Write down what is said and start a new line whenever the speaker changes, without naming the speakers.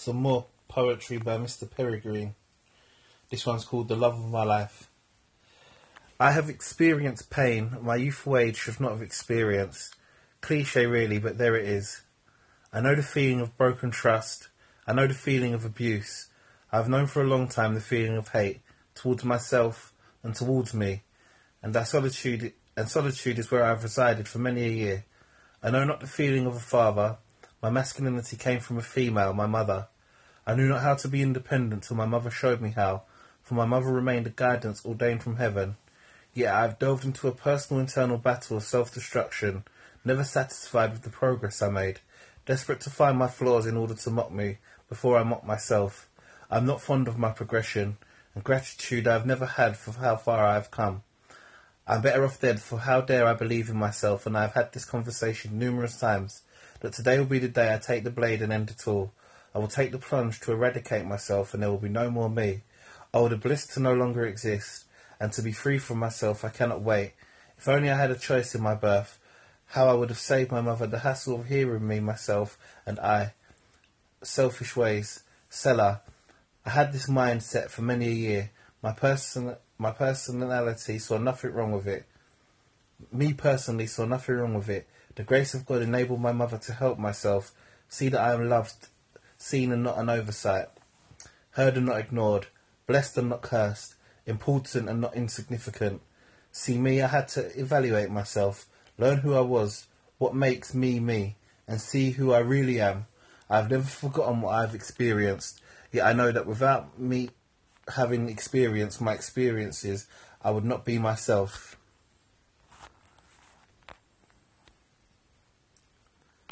some more poetry by Mr. Peregrine. This one's called The Love of My Life. I have experienced pain my youthful age should not have experienced. Cliche, really, but there it is. I know the feeling of broken trust. I know the feeling of abuse. I have known for a long time the feeling of hate towards myself and towards me, and that solitude and solitude is where I have resided for many a year. I know not the feeling of a father. My masculinity came from a female, my mother. I knew not how to be independent till my mother showed me how, for my mother remained a guidance ordained from heaven. Yet I have delved into a personal internal battle of self-destruction, never satisfied with the progress I made, desperate to find my flaws in order to mock me, before I mock myself. I am not fond of my progression, and gratitude I have never had for how far I have come. I am better off dead, for how dare I believe in myself, and I have had this conversation numerous times, that today will be the day I take the blade and end it all. I will take the plunge to eradicate myself, and there will be no more me. Oh, the bliss to no longer exist, and to be free from myself I cannot wait. If only I had a choice in my birth, how I would have saved my mother the hassle of hearing me, myself, and I. Selfish ways. Selah. I had this mind set for many a year. My person, my personality saw nothing wrong with it. Me personally saw nothing wrong with it. The grace of God enabled my mother to help myself, see that I am loved, seen and not an oversight, heard and not ignored, blessed and not cursed, important and not insignificant. See me, I had to evaluate myself, learn who I was, what makes me me, and see who I really am. I have never forgotten what I have experienced, yet I know that without me having experienced my experiences, I would not be myself.